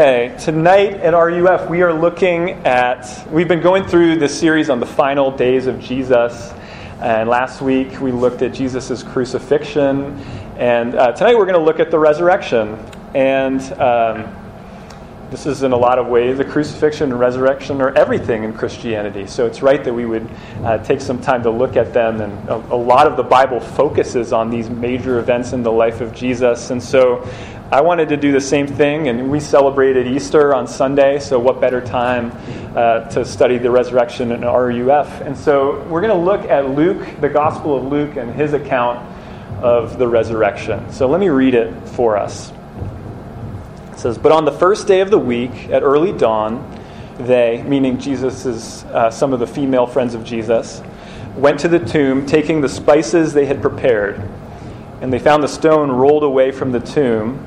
Okay, tonight at RUF, we are looking at, we've been going through this series on the final days of Jesus. And last week we looked at Jesus' crucifixion. And uh, tonight we're going to look at the resurrection. And um, this is in a lot of ways, the crucifixion and resurrection are everything in Christianity. So it's right that we would uh, take some time to look at them. And a, a lot of the Bible focuses on these major events in the life of Jesus. And so I wanted to do the same thing, and we celebrated Easter on Sunday, so what better time uh, to study the resurrection in RUF? And so we're going to look at Luke, the Gospel of Luke, and his account of the resurrection. So let me read it for us. It says, But on the first day of the week, at early dawn, they, meaning Jesus uh, some of the female friends of Jesus, went to the tomb, taking the spices they had prepared. And they found the stone rolled away from the tomb.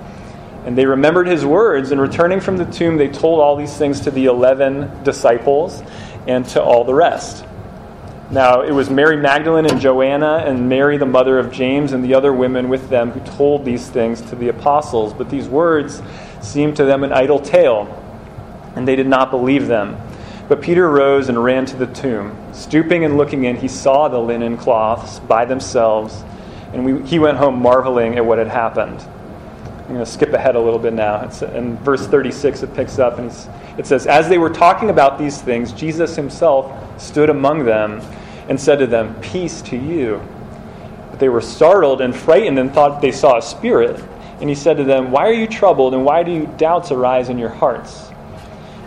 And they remembered his words, and returning from the tomb, they told all these things to the eleven disciples and to all the rest. Now, it was Mary Magdalene and Joanna and Mary, the mother of James, and the other women with them who told these things to the apostles. But these words seemed to them an idle tale, and they did not believe them. But Peter rose and ran to the tomb. Stooping and looking in, he saw the linen cloths by themselves, and we, he went home marveling at what had happened. I'm going to skip ahead a little bit now. It's in verse 36, it picks up and it says, As they were talking about these things, Jesus himself stood among them and said to them, Peace to you. But they were startled and frightened and thought they saw a spirit. And he said to them, Why are you troubled and why do doubts arise in your hearts?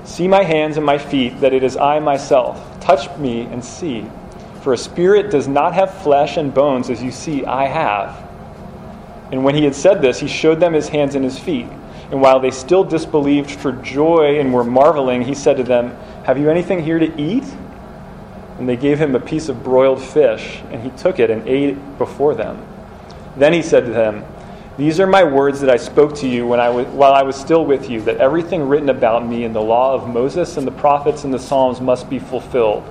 See my hands and my feet, that it is I myself. Touch me and see. For a spirit does not have flesh and bones as you see I have. And when he had said this, he showed them his hands and his feet. And while they still disbelieved for joy and were marveling, he said to them, Have you anything here to eat? And they gave him a piece of broiled fish, and he took it and ate it before them. Then he said to them, These are my words that I spoke to you when I was, while I was still with you, that everything written about me in the law of Moses and the prophets and the Psalms must be fulfilled.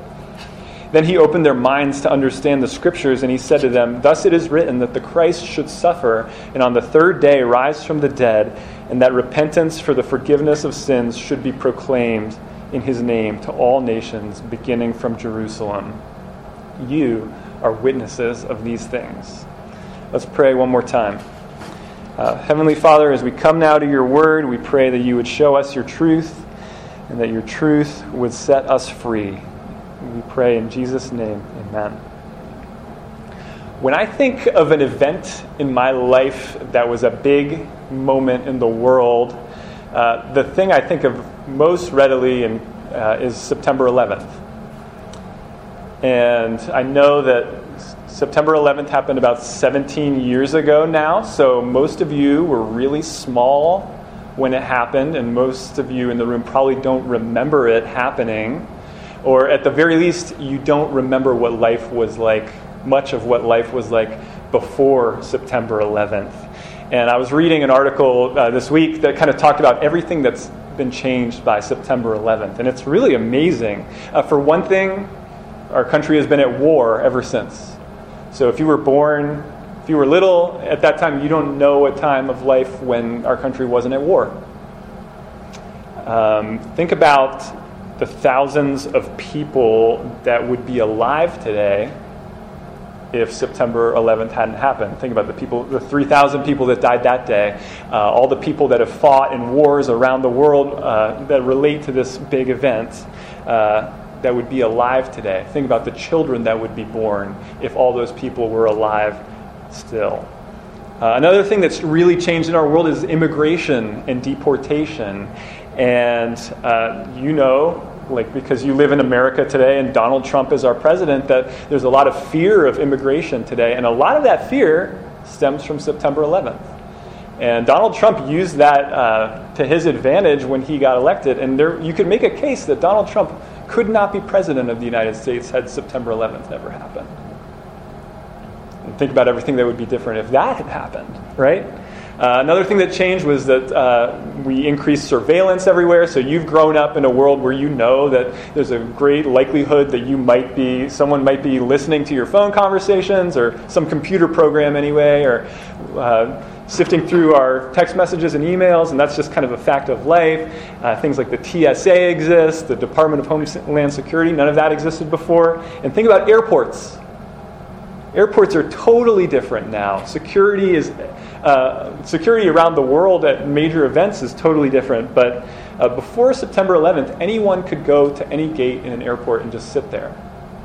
Then he opened their minds to understand the scriptures, and he said to them, Thus it is written that the Christ should suffer, and on the third day rise from the dead, and that repentance for the forgiveness of sins should be proclaimed in his name to all nations, beginning from Jerusalem. You are witnesses of these things. Let's pray one more time. Uh, Heavenly Father, as we come now to your word, we pray that you would show us your truth and that your truth would set us free. We pray in Jesus' name, amen. When I think of an event in my life that was a big moment in the world, uh, the thing I think of most readily in, uh, is September 11th. And I know that September 11th happened about 17 years ago now, so most of you were really small when it happened, and most of you in the room probably don't remember it happening or at the very least, you don't remember what life was like, much of what life was like before September 11th. And I was reading an article uh, this week that kind of talked about everything that's been changed by September 11th. And it's really amazing. Uh, for one thing, our country has been at war ever since. So if you were born, if you were little at that time, you don't know a time of life when our country wasn't at war. Um, think about the thousands of people that would be alive today if September 11th hadn't happened. Think about the people, the 3,000 people that died that day, uh, all the people that have fought in wars around the world uh, that relate to this big event. Uh, that would be alive today. Think about the children that would be born if all those people were alive still. Uh, another thing that's really changed in our world is immigration and deportation. And uh, you know, like because you live in America today and Donald Trump is our president, that there's a lot of fear of immigration today. And a lot of that fear stems from September 11th. And Donald Trump used that uh, to his advantage when he got elected. And there, you could make a case that Donald Trump could not be president of the United States had September 11th never happened. And think about everything that would be different if that had happened, right? Uh, another thing that changed was that uh, we increased surveillance everywhere. So you've grown up in a world where you know that there's a great likelihood that you might be, someone might be listening to your phone conversations or some computer program anyway, or uh, sifting through our text messages and emails, and that's just kind of a fact of life. Uh, things like the TSA exist, the Department of Homeland Security, none of that existed before. And think about airports. Airports are totally different now. Security is uh, security around the world at major events is totally different. But uh, before September 11th, anyone could go to any gate in an airport and just sit there.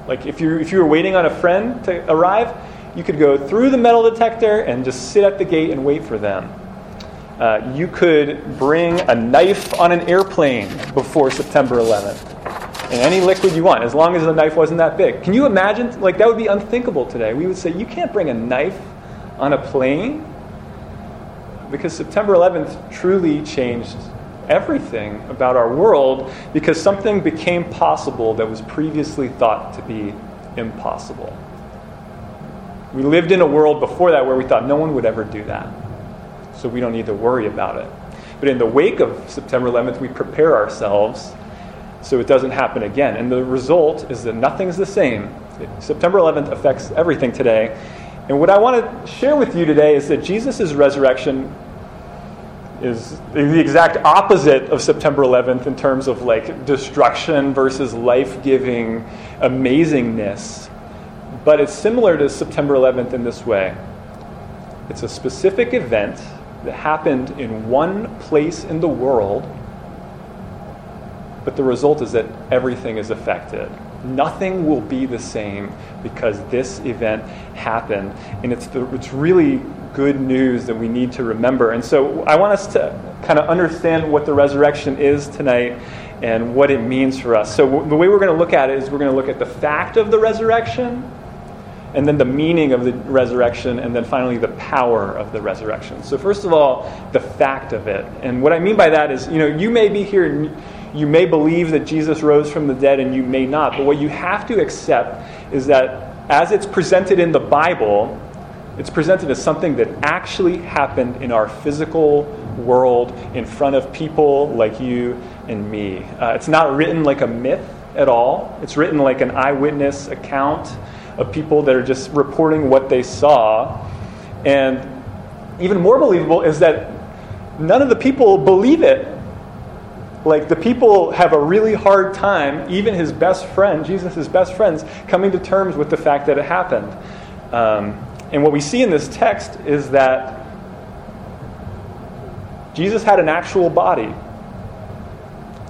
Like if you if you were waiting on a friend to arrive, you could go through the metal detector and just sit at the gate and wait for them. Uh, you could bring a knife on an airplane before September 11th. And any liquid you want, as long as the knife wasn't that big. Can you imagine? Like, that would be unthinkable today. We would say, you can't bring a knife on a plane because September 11th truly changed everything about our world because something became possible that was previously thought to be impossible. We lived in a world before that where we thought no one would ever do that. So we don't need to worry about it. But in the wake of September 11th, we prepare ourselves so it doesn't happen again. And the result is that nothing's the same. September 11th affects everything today. And what I want to share with you today is that Jesus' resurrection is the exact opposite of September 11th in terms of like destruction versus life giving amazingness. But it's similar to September 11th in this way it's a specific event that happened in one place in the world, but the result is that everything is affected. Nothing will be the same because this event happened. And it's, the, it's really good news that we need to remember. And so I want us to kind of understand what the resurrection is tonight and what it means for us. So the way we're going to look at it is we're going to look at the fact of the resurrection and then the meaning of the resurrection, and then finally the power of the resurrection. So, first of all, the fact of it. And what I mean by that is, you know, you may be here you may believe that Jesus rose from the dead, and you may not. But what you have to accept is that as it's presented in the Bible, it's presented as something that actually happened in our physical world in front of people like you and me. Uh, it's not written like a myth at all, it's written like an eyewitness account of people that are just reporting what they saw. And even more believable is that none of the people believe it. Like the people have a really hard time, even his best friend, Jesus' best friends, coming to terms with the fact that it happened. Um, and what we see in this text is that Jesus had an actual body.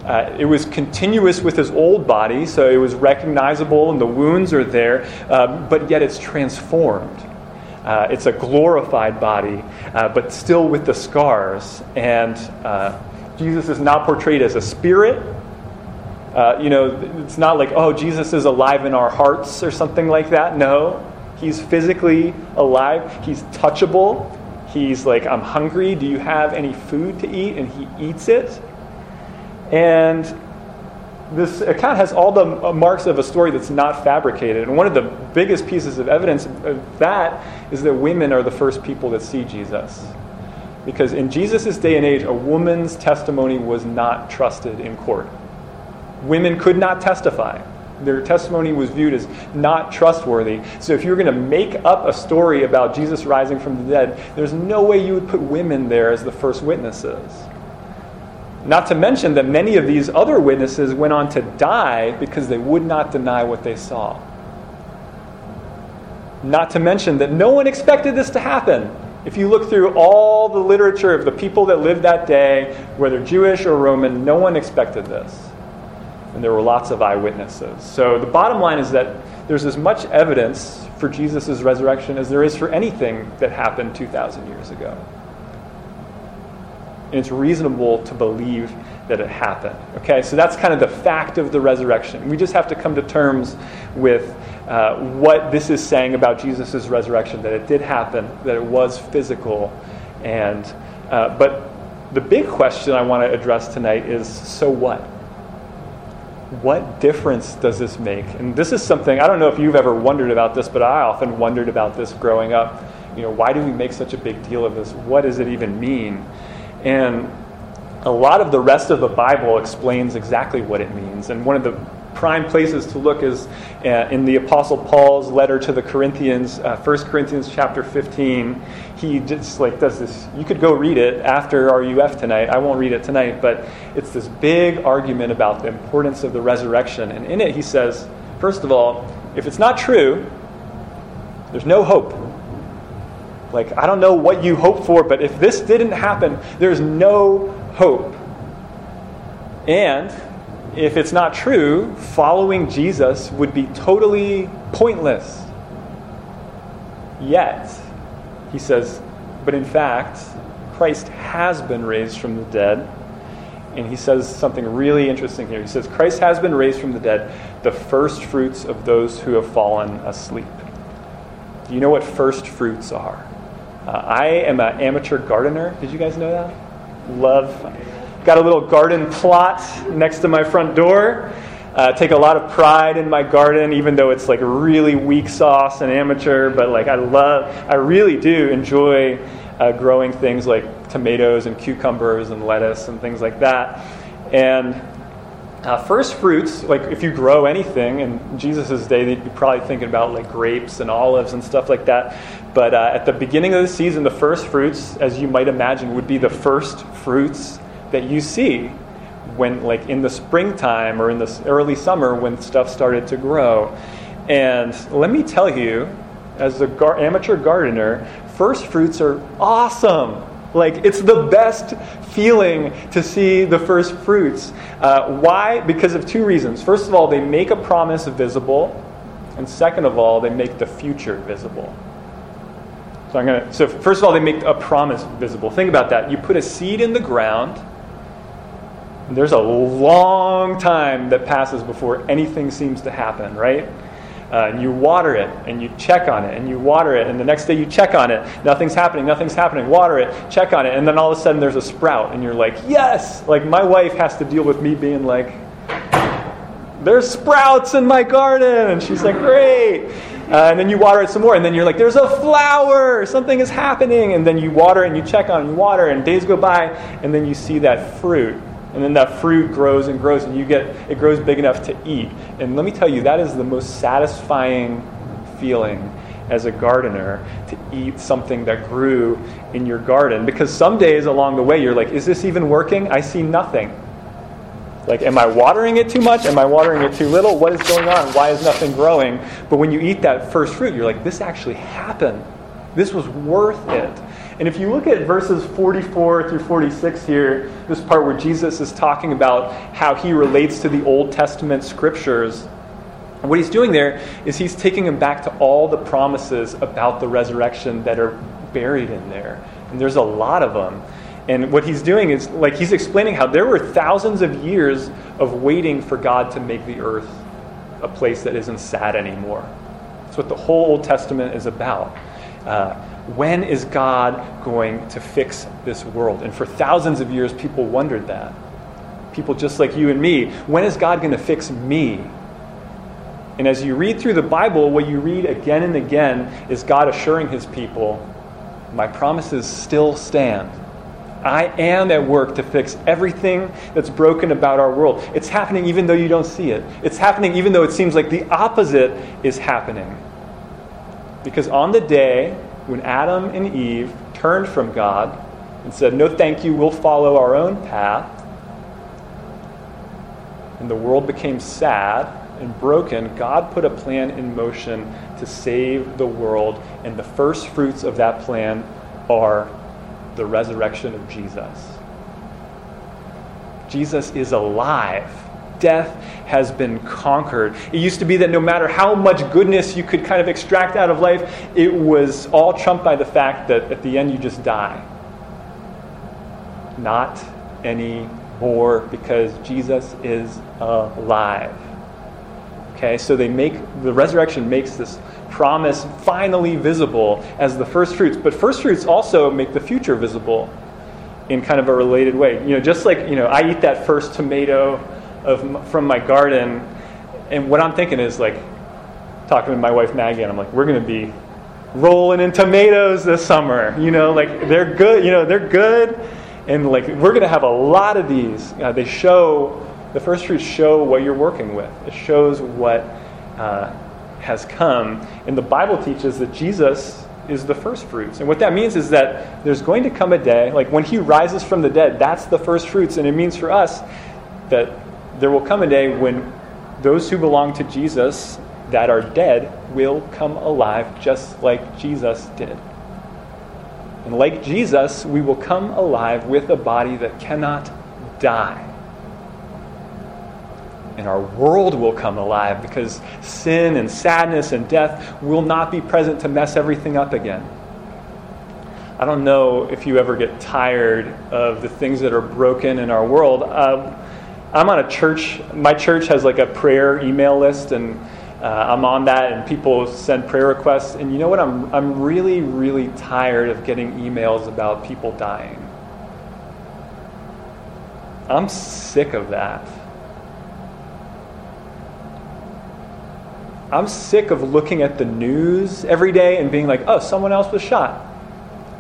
Uh, it was continuous with his old body, so it was recognizable and the wounds are there, uh, but yet it's transformed. Uh, it's a glorified body, uh, but still with the scars. And uh, Jesus is not portrayed as a spirit. Uh, you know, it's not like, oh, Jesus is alive in our hearts or something like that. No, he's physically alive, he's touchable. He's like, I'm hungry. Do you have any food to eat? And he eats it. And this account has all the marks of a story that's not fabricated. And one of the biggest pieces of evidence of that is that women are the first people that see Jesus. Because in Jesus' day and age, a woman's testimony was not trusted in court. Women could not testify. Their testimony was viewed as not trustworthy. So if you were going to make up a story about Jesus rising from the dead, there's no way you would put women there as the first witnesses. Not to mention that many of these other witnesses went on to die because they would not deny what they saw. Not to mention that no one expected this to happen. If you look through all the literature of the people that lived that day, whether Jewish or Roman, no one expected this. and there were lots of eyewitnesses. So the bottom line is that there's as much evidence for Jesus' resurrection as there is for anything that happened 2,000 years ago. And it's reasonable to believe that it happened. Okay, so that's kind of the fact of the resurrection. We just have to come to terms with uh, what this is saying about Jesus' resurrection, that it did happen, that it was physical. And, uh, but the big question I want to address tonight is so what? What difference does this make? And this is something, I don't know if you've ever wondered about this, but I often wondered about this growing up. You know, why do we make such a big deal of this? What does it even mean? And a lot of the rest of the Bible explains exactly what it means. And one of the prime places to look is uh, in the Apostle Paul's letter to the Corinthians, uh, 1 Corinthians chapter 15. He just like does this. You could go read it after our RUF tonight. I won't read it tonight, but it's this big argument about the importance of the resurrection. And in it, he says, first of all, if it's not true, there's no hope. Like, I don't know what you hope for, but if this didn't happen, there's no hope. And if it's not true, following Jesus would be totally pointless. Yet, he says, but in fact, Christ has been raised from the dead. And he says something really interesting here. He says, Christ has been raised from the dead, the first fruits of those who have fallen asleep. Do you know what first fruits are? Uh, I am an amateur gardener. Did you guys know that? Love Got a little garden plot next to my front door. Uh, take a lot of pride in my garden, even though it's like really weak sauce and amateur. But like I love, I really do enjoy uh, growing things like tomatoes and cucumbers and lettuce and things like that. And uh, first fruits, like if you grow anything in Jesus' day, they'd be probably thinking about like grapes and olives and stuff like that. But uh, at the beginning of the season, the first fruits, as you might imagine, would be the first fruits that you see when like in the springtime or in the early summer when stuff started to grow. And let me tell you as a gar- amateur gardener first fruits are awesome. Like it's the best feeling to see the first fruits. Uh, why? Because of two reasons. First of all they make a promise visible and second of all they make the future visible. So i'm to so first of all they make a promise visible. Think about that. You put a seed in the ground there's a long time that passes before anything seems to happen, right? Uh, and you water it and you check on it and you water it and the next day you check on it. Nothing's happening nothing's happening. Water it check on it and then all of a sudden there's a sprout and you're like yes! Like my wife has to deal with me being like there's sprouts in my garden! And she's like great! Uh, and then you water it some more and then you're like there's a flower! Something is happening! And then you water and you check on water and days go by and then you see that fruit and then that fruit grows and grows, and you get it grows big enough to eat. And let me tell you, that is the most satisfying feeling as a gardener to eat something that grew in your garden. Because some days along the way, you're like, is this even working? I see nothing. Like, am I watering it too much? Am I watering it too little? What is going on? Why is nothing growing? But when you eat that first fruit, you're like, this actually happened. This was worth it. And if you look at verses 44 through 46 here, this part where Jesus is talking about how he relates to the Old Testament scriptures, what he's doing there is he's taking them back to all the promises about the resurrection that are buried in there. And there's a lot of them. And what he's doing is, like, he's explaining how there were thousands of years of waiting for God to make the earth a place that isn't sad anymore. That's what the whole Old Testament is about. Uh, when is God going to fix this world? And for thousands of years, people wondered that. People just like you and me. When is God going to fix me? And as you read through the Bible, what you read again and again is God assuring his people, My promises still stand. I am at work to fix everything that's broken about our world. It's happening even though you don't see it. It's happening even though it seems like the opposite is happening. Because on the day when Adam and Eve turned from God and said, No, thank you, we'll follow our own path, and the world became sad and broken, God put a plan in motion to save the world, and the first fruits of that plan are the resurrection of Jesus. Jesus is alive. Death has been conquered. It used to be that no matter how much goodness you could kind of extract out of life, it was all trumped by the fact that at the end you just die. Not anymore because Jesus is alive. Okay, so they make the resurrection makes this promise finally visible as the first fruits, but first fruits also make the future visible in kind of a related way. You know, just like you know, I eat that first tomato of from my garden, and what I'm thinking is like talking to my wife Maggie, and I'm like, we're going to be rolling in tomatoes this summer. You know, like they're good. You know, they're good, and like we're going to have a lot of these. Uh, they show the first fruits show what you're working with. It shows what uh, has come, and the Bible teaches that Jesus is the first fruits. And what that means is that there's going to come a day, like when he rises from the dead, that's the first fruits. And it means for us that there will come a day when those who belong to Jesus that are dead will come alive just like Jesus did. And like Jesus, we will come alive with a body that cannot die and our world will come alive because sin and sadness and death will not be present to mess everything up again. I don't know if you ever get tired of the things that are broken in our world. Uh, I'm on a church, my church has like a prayer email list, and uh, I'm on that, and people send prayer requests. And you know what? I'm, I'm really, really tired of getting emails about people dying. I'm sick of that. I'm sick of looking at the news every day and being like, oh, someone else was shot.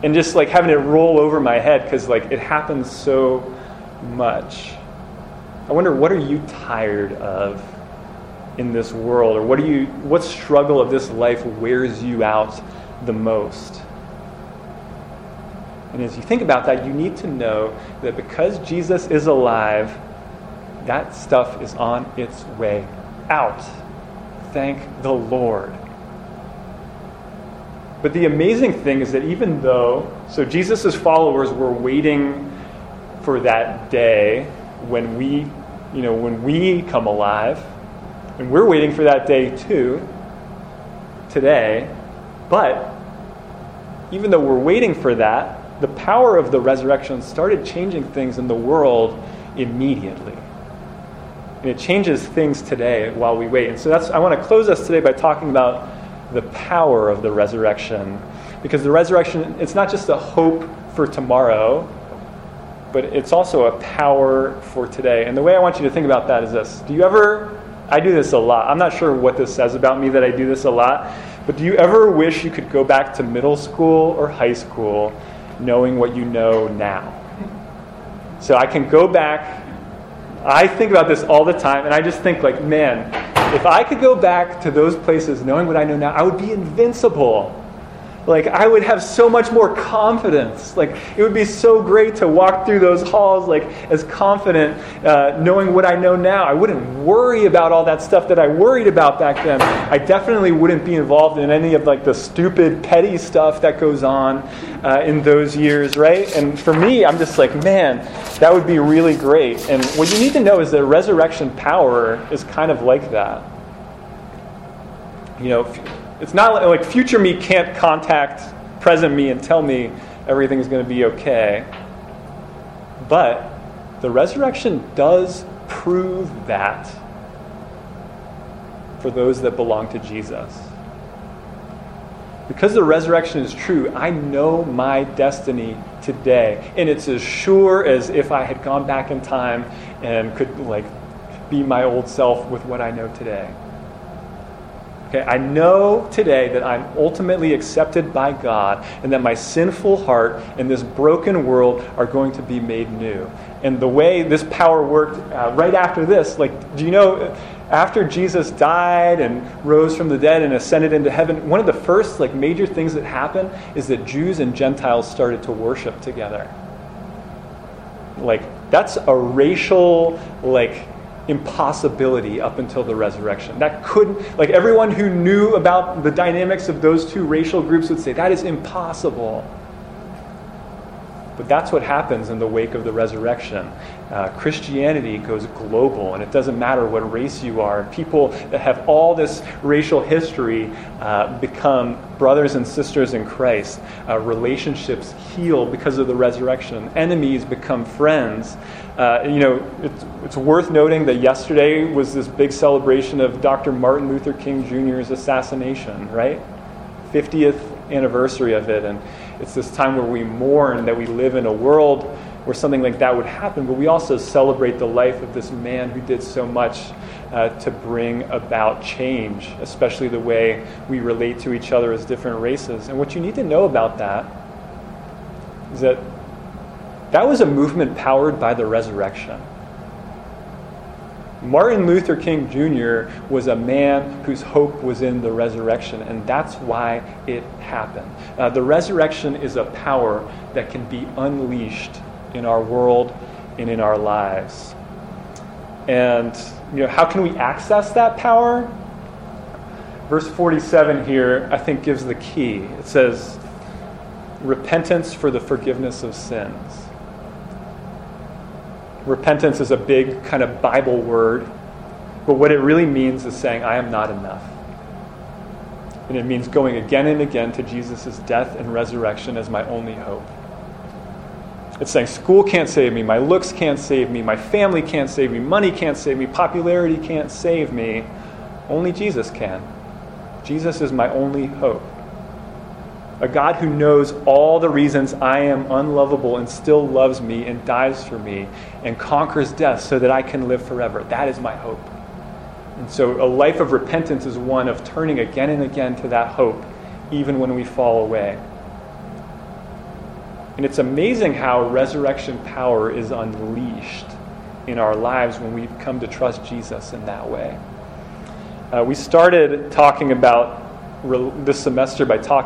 And just like having it roll over my head because like it happens so much. I wonder what are you tired of in this world? Or what do you what struggle of this life wears you out the most? And as you think about that, you need to know that because Jesus is alive, that stuff is on its way out thank the Lord. But the amazing thing is that even though, so Jesus' followers were waiting for that day when we, you know, when we come alive, and we're waiting for that day too, today, but even though we're waiting for that, the power of the resurrection started changing things in the world immediately. And it changes things today while we wait. And so that's I want to close us today by talking about the power of the resurrection. Because the resurrection, it's not just a hope for tomorrow, but it's also a power for today. And the way I want you to think about that is this. Do you ever I do this a lot. I'm not sure what this says about me that I do this a lot, but do you ever wish you could go back to middle school or high school knowing what you know now? So I can go back I think about this all the time, and I just think, like, man, if I could go back to those places knowing what I know now, I would be invincible. Like, I would have so much more confidence. Like, it would be so great to walk through those halls, like, as confident, uh, knowing what I know now. I wouldn't worry about all that stuff that I worried about back then. I definitely wouldn't be involved in any of, like, the stupid, petty stuff that goes on uh, in those years, right? And for me, I'm just like, man, that would be really great. And what you need to know is that resurrection power is kind of like that. You know, it's not like, like future me can't contact present me and tell me everything's going to be okay. But the resurrection does prove that for those that belong to Jesus. Because the resurrection is true, I know my destiny today. And it's as sure as if I had gone back in time and could like be my old self with what I know today. Okay, I know today that I'm ultimately accepted by God and that my sinful heart and this broken world are going to be made new. And the way this power worked uh, right after this, like, do you know, after Jesus died and rose from the dead and ascended into heaven, one of the first, like, major things that happened is that Jews and Gentiles started to worship together. Like, that's a racial, like, impossibility up until the resurrection. That couldn't, like everyone who knew about the dynamics of those two racial groups would say, that is impossible. But that's what happens in the wake of the resurrection. Uh, Christianity goes global, and it doesn't matter what race you are. People that have all this racial history uh, become brothers and sisters in Christ. Uh, relationships heal because of the resurrection. Enemies become friends. Uh, you know, it's, it's worth noting that yesterday was this big celebration of Dr. Martin Luther King Jr.'s assassination, right? 50th anniversary of it. And it's this time where we mourn that we live in a world where something like that would happen, but we also celebrate the life of this man who did so much uh, to bring about change, especially the way we relate to each other as different races. And what you need to know about that is that that was a movement powered by the resurrection. Martin Luther King Jr. was a man whose hope was in the resurrection, and that's why it happened. Uh, the resurrection is a power that can be unleashed in our world and in our lives. And you know, how can we access that power? Verse 47 here, I think, gives the key. It says, repentance for the forgiveness of sins. Repentance is a big kind of Bible word, but what it really means is saying, I am not enough. And it means going again and again to Jesus' death and resurrection as my only hope. It's saying school can't save me, my looks can't save me, my family can't save me, money can't save me, popularity can't save me. Only Jesus can. Jesus is my only hope a God who knows all the reasons I am unlovable and still loves me and dies for me and conquers death so that I can live forever. That is my hope. And so a life of repentance is one of turning again and again to that hope, even when we fall away. And it's amazing how resurrection power is unleashed in our lives when we come to trust Jesus in that way. Uh, we started talking about this semester by talking